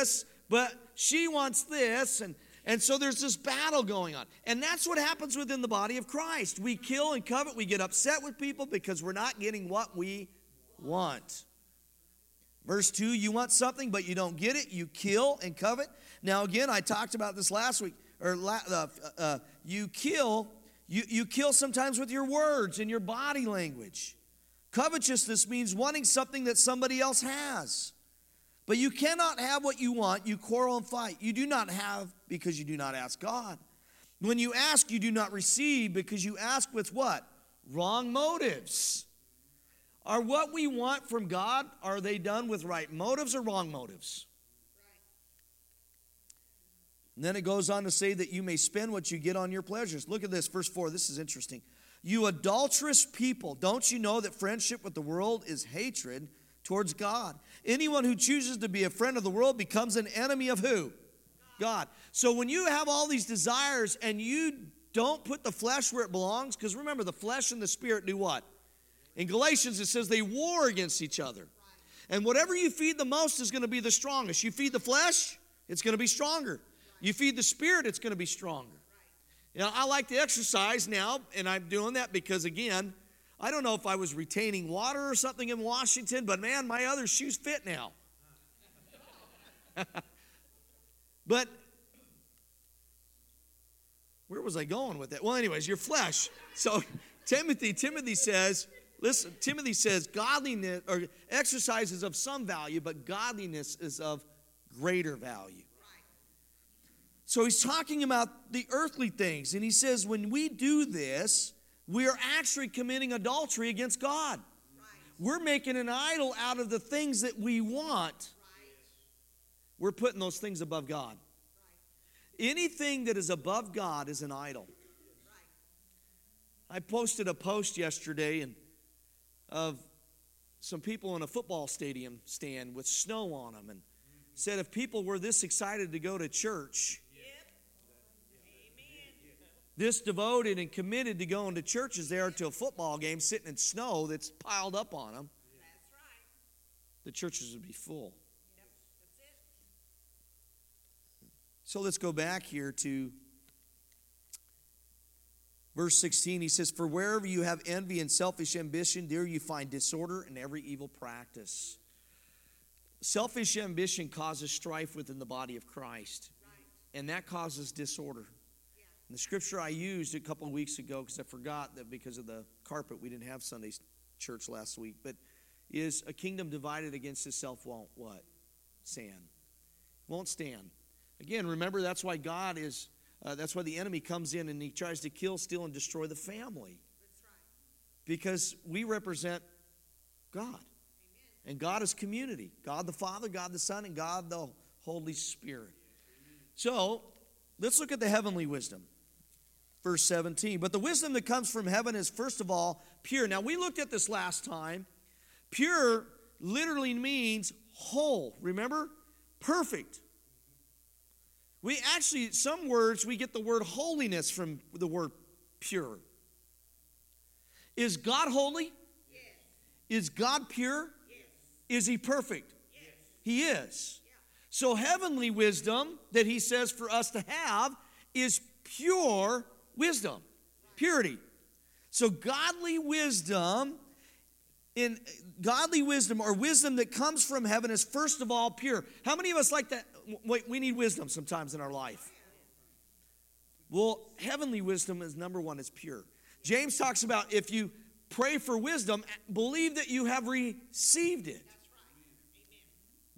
this, but she wants this. And, and so there's this battle going on. And that's what happens within the body of Christ. We kill and covet, we get upset with people because we're not getting what we want. Verse 2 you want something, but you don't get it, you kill and covet. Now, again, I talked about this last week, or uh, uh, you kill. You, you kill sometimes with your words and your body language. Covetousness means wanting something that somebody else has. But you cannot have what you want. You quarrel and fight. You do not have because you do not ask God. When you ask, you do not receive because you ask with what? Wrong motives. Are what we want from God, are they done with right motives or wrong motives? And then it goes on to say that you may spend what you get on your pleasures. Look at this, verse 4. This is interesting. You adulterous people, don't you know that friendship with the world is hatred towards God? Anyone who chooses to be a friend of the world becomes an enemy of who? God. So when you have all these desires and you don't put the flesh where it belongs, because remember, the flesh and the spirit do what? In Galatians, it says they war against each other. And whatever you feed the most is going to be the strongest. You feed the flesh, it's going to be stronger. You feed the spirit, it's going to be stronger. You know, I like to exercise now, and I'm doing that because, again, I don't know if I was retaining water or something in Washington, but man, my other shoes fit now. but where was I going with that? Well, anyways, your flesh. So Timothy, Timothy says, listen, Timothy says godliness or exercise is of some value, but godliness is of greater value. So he's talking about the earthly things. And he says, when we do this, we are actually committing adultery against God. We're making an idol out of the things that we want. We're putting those things above God. Anything that is above God is an idol. I posted a post yesterday and of some people in a football stadium stand with snow on them and said if people were this excited to go to church this devoted and committed to going to churches there to a football game sitting in snow that's piled up on them, the churches would be full. So let's go back here to verse 16. He says, For wherever you have envy and selfish ambition, there you find disorder and every evil practice. Selfish ambition causes strife within the body of Christ, and that causes disorder. And the scripture I used a couple of weeks ago, because I forgot that because of the carpet, we didn't have Sunday church last week, but is a kingdom divided against itself won't what? Stand. Won't stand. Again, remember that's why God is, uh, that's why the enemy comes in and he tries to kill, steal, and destroy the family. Because we represent God. And God is community God the Father, God the Son, and God the Holy Spirit. So let's look at the heavenly wisdom verse 17. But the wisdom that comes from heaven is, first of all, pure. Now, we looked at this last time. Pure literally means whole. Remember? Perfect. We actually, some words, we get the word holiness from the word pure. Is God holy? Yes. Is God pure? Yes. Is he perfect? Yes. He is. Yeah. So, heavenly wisdom that he says for us to have is pure wisdom, purity. So, godly wisdom, in godly wisdom or wisdom that comes from heaven is first of all pure. How many of us like that? Wait, we need wisdom sometimes in our life. Well, heavenly wisdom is number one, is pure. James talks about if you pray for wisdom, believe that you have received it.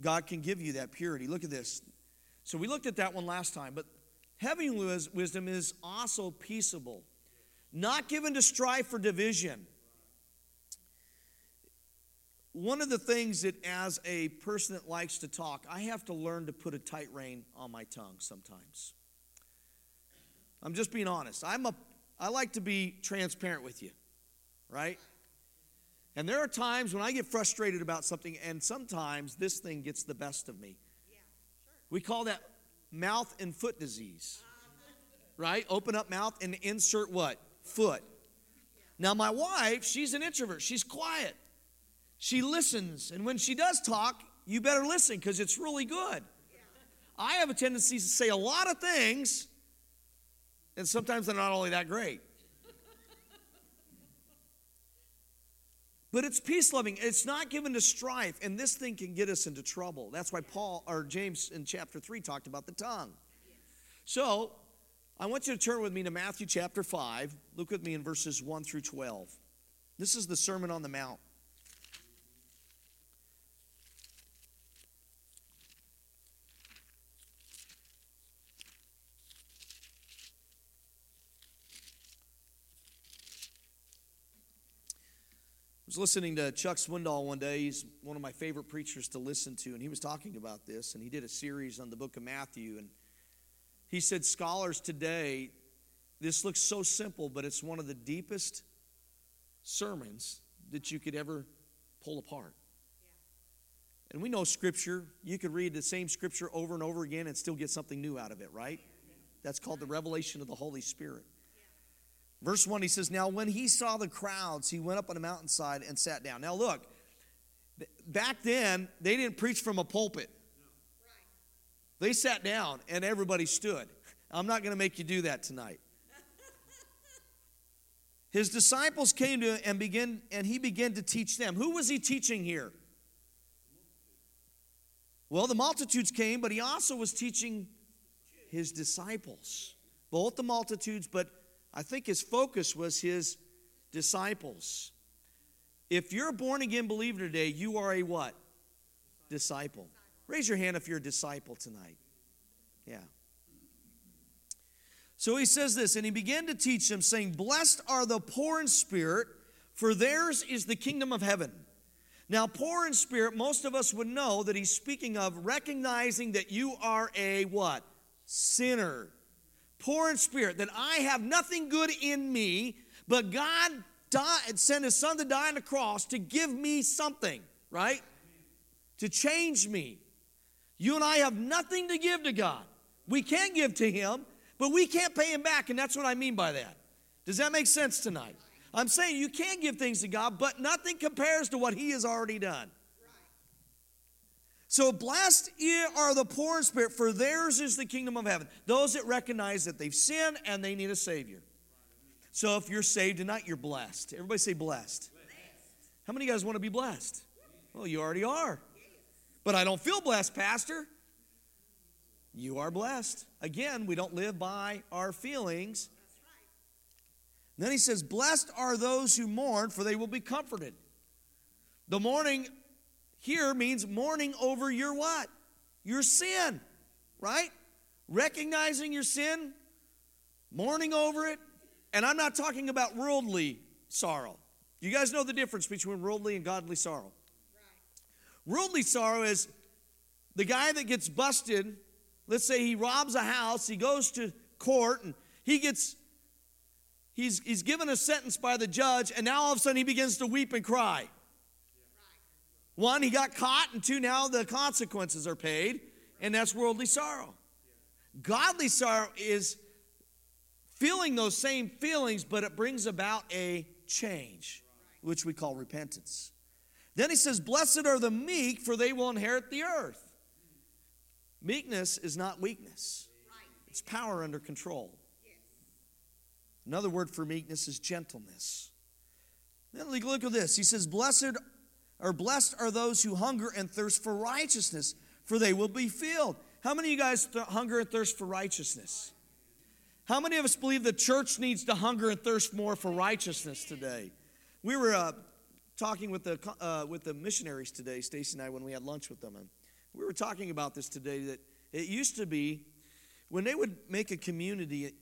God can give you that purity. Look at this. So we looked at that one last time, but Heavenly wisdom is also peaceable, not given to strife or division. One of the things that, as a person that likes to talk, I have to learn to put a tight rein on my tongue sometimes. I'm just being honest. I'm a, I like to be transparent with you, right? And there are times when I get frustrated about something, and sometimes this thing gets the best of me. Yeah, sure. We call that mouth and foot disease. Right? Open up mouth and insert what? Foot. Now, my wife, she's an introvert. She's quiet. She listens. And when she does talk, you better listen because it's really good. I have a tendency to say a lot of things, and sometimes they're not only that great. But it's peace loving. It's not given to strife, and this thing can get us into trouble. That's why Paul or James in chapter 3 talked about the tongue. So, I want you to turn with me to Matthew chapter 5. Look with me in verses 1 through 12. This is the Sermon on the Mount. Was listening to Chuck Swindoll one day. He's one of my favorite preachers to listen to, and he was talking about this, and he did a series on the book of Matthew. And he said, Scholars today, this looks so simple, but it's one of the deepest sermons that you could ever pull apart. And we know scripture. You could read the same scripture over and over again and still get something new out of it, right? That's called the revelation of the Holy Spirit. Verse 1, he says, Now when he saw the crowds, he went up on a mountainside and sat down. Now look, back then, they didn't preach from a pulpit. They sat down and everybody stood. I'm not going to make you do that tonight. His disciples came to him and began and he began to teach them. Who was he teaching here? Well, the multitudes came, but he also was teaching his disciples. Both the multitudes, but I think his focus was his disciples. If you're a born again believer today, you are a what? Disciple. Raise your hand if you're a disciple tonight. Yeah. So he says this, and he began to teach them, saying, Blessed are the poor in spirit, for theirs is the kingdom of heaven. Now, poor in spirit, most of us would know that he's speaking of recognizing that you are a what? Sinner poor in spirit, that I have nothing good in me, but God died, sent his son to die on the cross to give me something, right? To change me. You and I have nothing to give to God. We can't give to him, but we can't pay him back, and that's what I mean by that. Does that make sense tonight? I'm saying you can give things to God, but nothing compares to what he has already done. So blessed are the poor in spirit, for theirs is the kingdom of heaven. Those that recognize that they've sinned and they need a Savior. So if you're saved tonight, you're blessed. Everybody say blessed. How many of you guys want to be blessed? Well, you already are. But I don't feel blessed, Pastor. You are blessed. Again, we don't live by our feelings. Then he says, Blessed are those who mourn, for they will be comforted. The mourning here means mourning over your what? Your sin, right? Recognizing your sin, mourning over it. And I'm not talking about worldly sorrow. You guys know the difference between worldly and godly sorrow. Right. Worldly sorrow is the guy that gets busted. Let's say he robs a house, he goes to court, and he gets he's he's given a sentence by the judge, and now all of a sudden he begins to weep and cry. One, he got caught, and two, now the consequences are paid, and that's worldly sorrow. Godly sorrow is feeling those same feelings, but it brings about a change, which we call repentance. Then he says, Blessed are the meek, for they will inherit the earth. Meekness is not weakness, it's power under control. Another word for meekness is gentleness. Then look at this. He says, Blessed or blessed are those who hunger and thirst for righteousness, for they will be filled. How many of you guys th- hunger and thirst for righteousness? How many of us believe the church needs to hunger and thirst more for righteousness today? We were uh, talking with the, uh, with the missionaries today, Stacy and I, when we had lunch with them. And we were talking about this today that it used to be when they would make a community,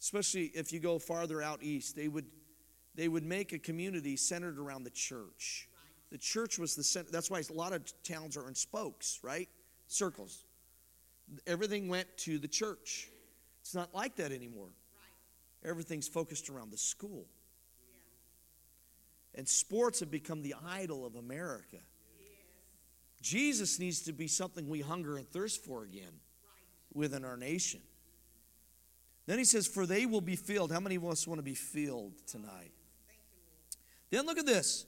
especially if you go farther out east, they would, they would make a community centered around the church. The church was the center. That's why a lot of towns are in spokes, right? Circles. Everything went to the church. It's not like that anymore. Right. Everything's focused around the school. Yeah. And sports have become the idol of America. Yes. Jesus needs to be something we hunger and thirst for again right. within our nation. Then he says, For they will be filled. How many of us want to be filled tonight? Then look at this.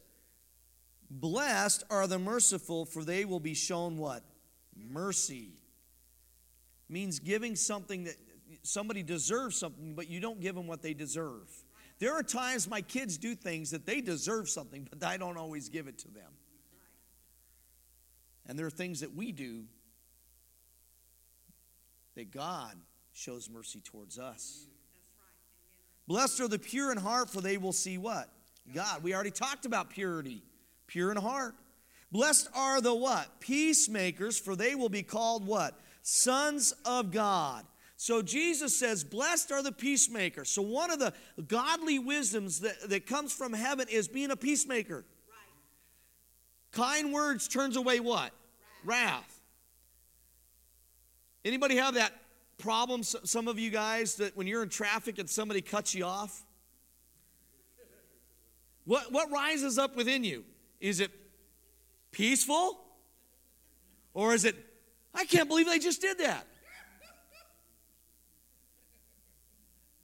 Blessed are the merciful, for they will be shown what? Mercy. means giving something that somebody deserves something, but you don't give them what they deserve. There are times my kids do things that they deserve something, but I don't always give it to them. And there are things that we do that God shows mercy towards us. Blessed are the pure in heart, for they will see what? God. We already talked about purity, pure in heart. Blessed are the what? Peacemakers, for they will be called what? Sons of God. So Jesus says, Blessed are the peacemakers. So one of the godly wisdoms that, that comes from heaven is being a peacemaker. Kind words turns away what? Wrath. Wrath. Anybody have that problem, some of you guys, that when you're in traffic and somebody cuts you off? What, what rises up within you? Is it peaceful? Or is it, I can't believe they just did that?